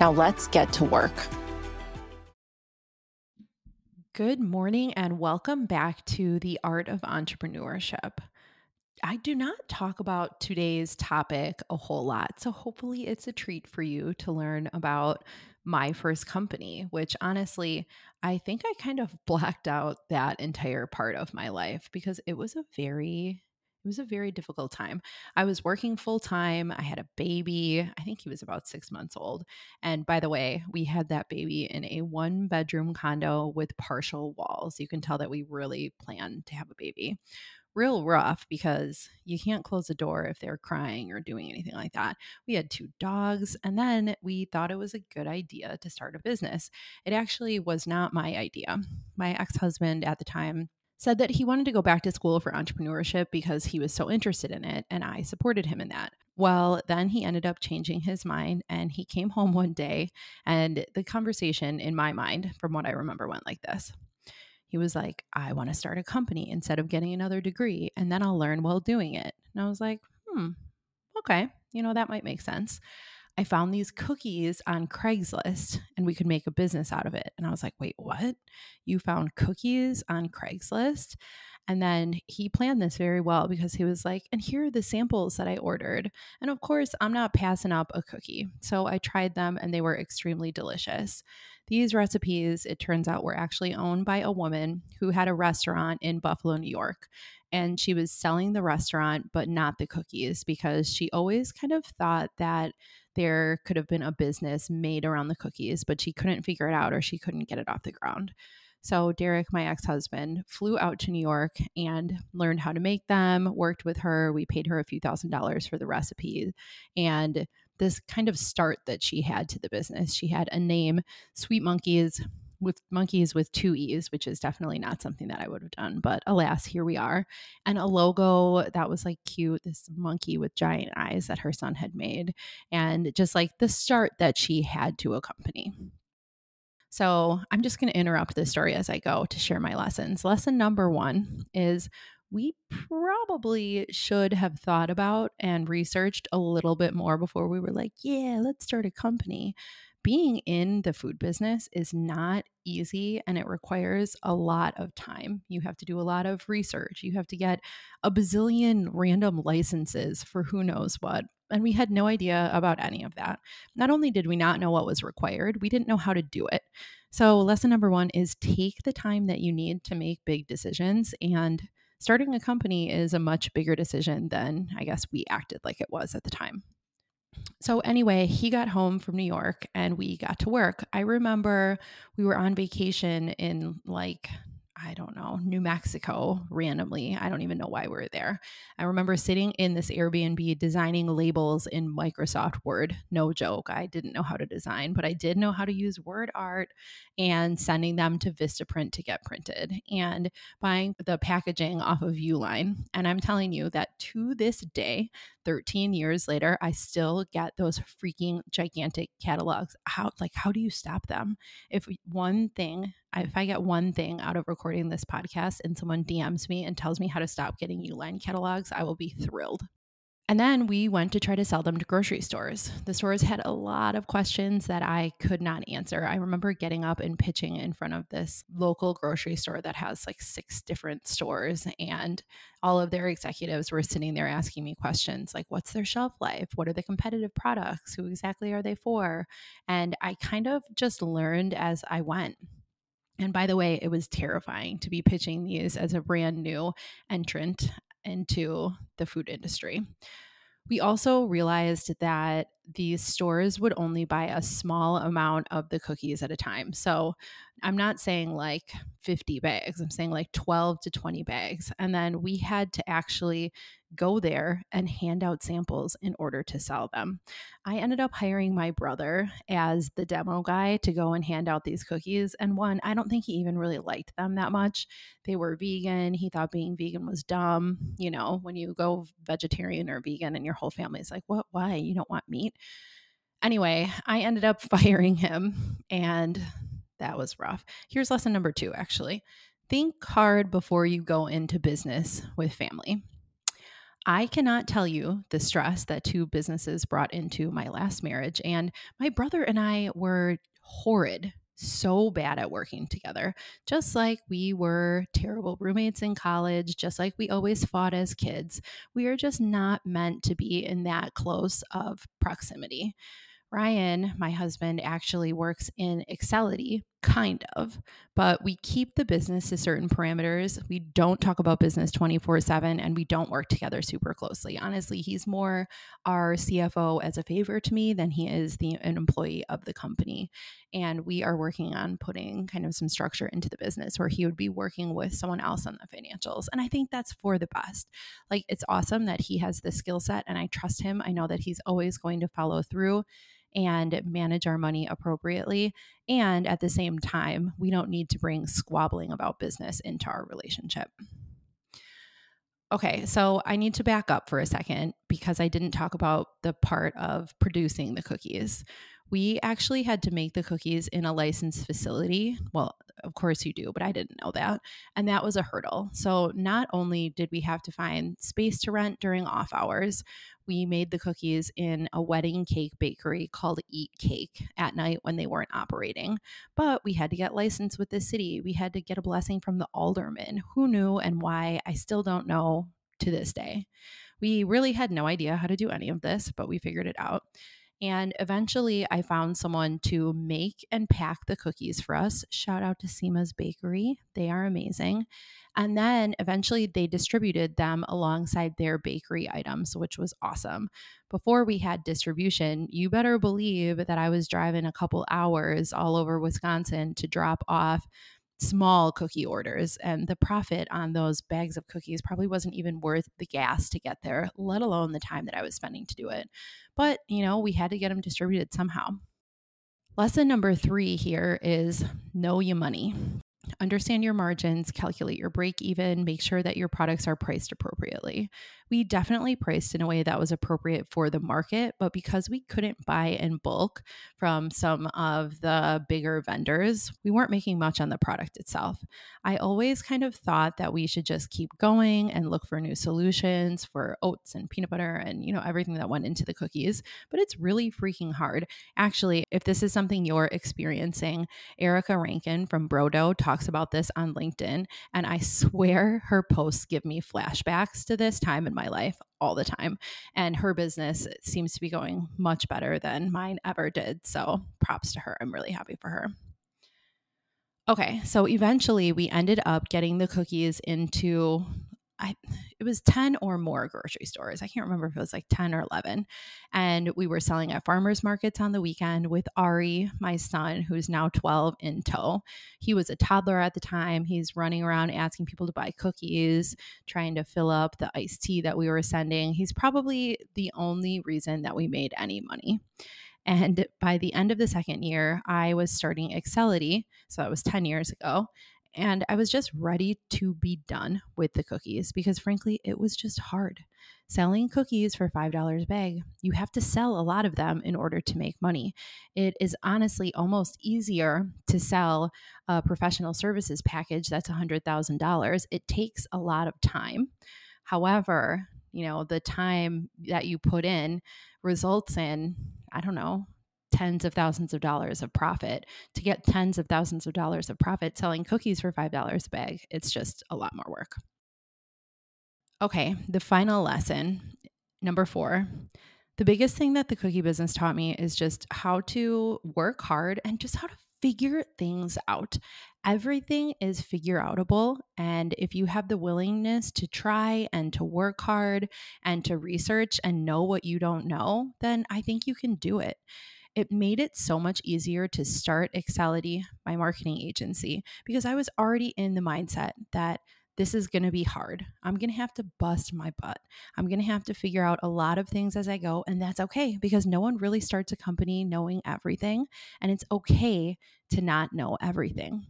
Now let's get to work. Good morning and welcome back to the Art of Entrepreneurship. I do not talk about today's topic a whole lot, so hopefully it's a treat for you to learn about my first company, which honestly, I think I kind of blacked out that entire part of my life because it was a very it was a very difficult time. I was working full time. I had a baby. I think he was about six months old. And by the way, we had that baby in a one bedroom condo with partial walls. You can tell that we really planned to have a baby real rough because you can't close the door if they're crying or doing anything like that. We had two dogs, and then we thought it was a good idea to start a business. It actually was not my idea. My ex husband at the time said that he wanted to go back to school for entrepreneurship because he was so interested in it, and I supported him in that. Well, then he ended up changing his mind and he came home one day, and the conversation in my mind, from what I remember, went like this he was like, I want to start a company instead of getting another degree, and then I'll learn while doing it. And I was like, hmm, okay, you know, that might make sense. I found these cookies on Craigslist and we could make a business out of it. And I was like, wait, what? You found cookies on Craigslist? And then he planned this very well because he was like, and here are the samples that I ordered. And of course, I'm not passing up a cookie. So I tried them and they were extremely delicious. These recipes, it turns out, were actually owned by a woman who had a restaurant in Buffalo, New York. And she was selling the restaurant, but not the cookies because she always kind of thought that there could have been a business made around the cookies, but she couldn't figure it out or she couldn't get it off the ground. So, Derek, my ex husband, flew out to New York and learned how to make them, worked with her. We paid her a few thousand dollars for the recipe. And this kind of start that she had to the business, she had a name, Sweet Monkees, with monkeys with two E's, which is definitely not something that I would have done. But alas, here we are. And a logo that was like cute, this monkey with giant eyes that her son had made. And just like the start that she had to a company. So I'm just going to interrupt this story as I go to share my lessons. Lesson number one is we probably should have thought about and researched a little bit more before we were like, yeah, let's start a company. Being in the food business is not easy and it requires a lot of time. You have to do a lot of research. You have to get a bazillion random licenses for who knows what. And we had no idea about any of that. Not only did we not know what was required, we didn't know how to do it. So, lesson number one is take the time that you need to make big decisions. And starting a company is a much bigger decision than I guess we acted like it was at the time. So, anyway, he got home from New York and we got to work. I remember we were on vacation in like I don't know, New Mexico randomly. I don't even know why we are there. I remember sitting in this Airbnb designing labels in Microsoft Word. No joke. I didn't know how to design, but I did know how to use word art and sending them to Vistaprint to get printed and buying the packaging off of Uline. And I'm telling you that to this day, 13 years later, I still get those freaking gigantic catalogs. How like how do you stop them? If one thing if I get one thing out of recording this podcast and someone DMs me and tells me how to stop getting Uline catalogs, I will be thrilled. And then we went to try to sell them to grocery stores. The stores had a lot of questions that I could not answer. I remember getting up and pitching in front of this local grocery store that has like six different stores, and all of their executives were sitting there asking me questions like, What's their shelf life? What are the competitive products? Who exactly are they for? And I kind of just learned as I went. And by the way, it was terrifying to be pitching these as a brand new entrant into the food industry. We also realized that these stores would only buy a small amount of the cookies at a time. So I'm not saying like 50 bags, I'm saying like 12 to 20 bags. And then we had to actually go there and hand out samples in order to sell them. I ended up hiring my brother as the demo guy to go and hand out these cookies. And one, I don't think he even really liked them that much. They were vegan. He thought being vegan was dumb. You know, when you go vegetarian or vegan and your whole family's like, what, why? You don't want meat? Anyway, I ended up firing him and that was rough. Here's lesson number two, actually. Think hard before you go into business with family. I cannot tell you the stress that two businesses brought into my last marriage. And my brother and I were horrid, so bad at working together, just like we were terrible roommates in college, just like we always fought as kids. We are just not meant to be in that close of proximity. Ryan, my husband, actually works in Excelity, kind of, but we keep the business to certain parameters. We don't talk about business 24 7 and we don't work together super closely. Honestly, he's more our CFO as a favor to me than he is the an employee of the company. And we are working on putting kind of some structure into the business where he would be working with someone else on the financials. And I think that's for the best. Like it's awesome that he has the skill set and I trust him. I know that he's always going to follow through and manage our money appropriately. And at the same time, we don't need to bring squabbling about business into our relationship. Okay, so I need to back up for a second because I didn't talk about the part of producing the cookies. We actually had to make the cookies in a licensed facility. Well, of course you do, but I didn't know that. And that was a hurdle. So not only did we have to find space to rent during off hours, we made the cookies in a wedding cake bakery called Eat Cake at night when they weren't operating. But we had to get licensed with the city. We had to get a blessing from the alderman. Who knew and why? I still don't know to this day. We really had no idea how to do any of this, but we figured it out. And eventually, I found someone to make and pack the cookies for us. Shout out to Seema's Bakery. They are amazing. And then eventually, they distributed them alongside their bakery items, which was awesome. Before we had distribution, you better believe that I was driving a couple hours all over Wisconsin to drop off small cookie orders and the profit on those bags of cookies probably wasn't even worth the gas to get there let alone the time that i was spending to do it. But you know we had to get them distributed somehow. Lesson number three here is know your money. Understand your margins, calculate your break even, make sure that your products are priced appropriately. We definitely priced in a way that was appropriate for the market, but because we couldn't buy in bulk from some of the bigger vendors, we weren't making much on the product itself. I always kind of thought that we should just keep going and look for new solutions for oats and peanut butter and, you know, everything that went into the cookies, but it's really freaking hard. Actually, if this is something you're experiencing, Erica Rankin from Bro Dough talks about this on LinkedIn, and I swear her posts give me flashbacks to this time in my life all the time. And her business seems to be going much better than mine ever did. So props to her. I'm really happy for her. Okay, so eventually we ended up getting the cookies into I it was 10 or more grocery stores. I can't remember if it was like 10 or 11. And we were selling at farmers markets on the weekend with Ari, my son, who's now 12 in tow. He was a toddler at the time. He's running around asking people to buy cookies, trying to fill up the iced tea that we were sending. He's probably the only reason that we made any money. And by the end of the second year, I was starting Excelity. So that was 10 years ago. And I was just ready to be done with the cookies because, frankly, it was just hard. Selling cookies for $5 a bag, you have to sell a lot of them in order to make money. It is honestly almost easier to sell a professional services package that's $100,000. It takes a lot of time. However, you know, the time that you put in results in, I don't know, tens of thousands of dollars of profit to get tens of thousands of dollars of profit selling cookies for $5 a bag. It's just a lot more work. Okay, the final lesson, number four. The biggest thing that the cookie business taught me is just how to work hard and just how to figure things out. Everything is figure outable. And if you have the willingness to try and to work hard and to research and know what you don't know, then I think you can do it. It made it so much easier to start Excelity, my marketing agency, because I was already in the mindset that this is going to be hard. I'm going to have to bust my butt. I'm going to have to figure out a lot of things as I go. And that's okay because no one really starts a company knowing everything. And it's okay to not know everything.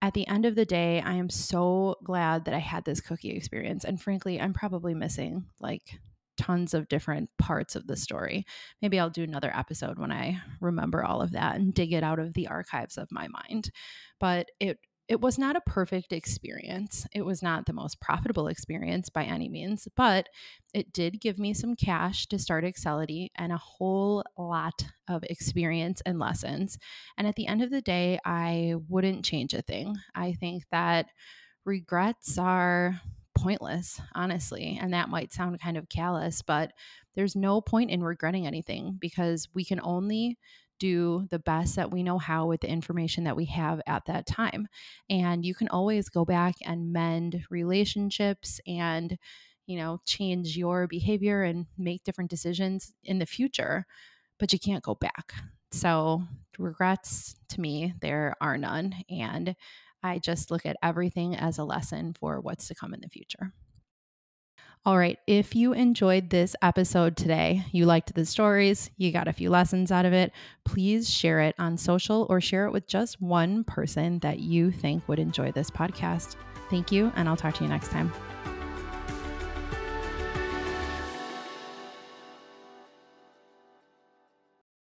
At the end of the day, I am so glad that I had this cookie experience. And frankly, I'm probably missing like tons of different parts of the story. Maybe I'll do another episode when I remember all of that and dig it out of the archives of my mind. But it it was not a perfect experience. It was not the most profitable experience by any means, but it did give me some cash to start Excelity and a whole lot of experience and lessons. And at the end of the day, I wouldn't change a thing. I think that regrets are pointless, honestly. And that might sound kind of callous, but there's no point in regretting anything because we can only do the best that we know how with the information that we have at that time. And you can always go back and mend relationships and, you know, change your behavior and make different decisions in the future, but you can't go back. So, regrets to me, there are none. And I just look at everything as a lesson for what's to come in the future. All right. If you enjoyed this episode today, you liked the stories, you got a few lessons out of it, please share it on social or share it with just one person that you think would enjoy this podcast. Thank you, and I'll talk to you next time.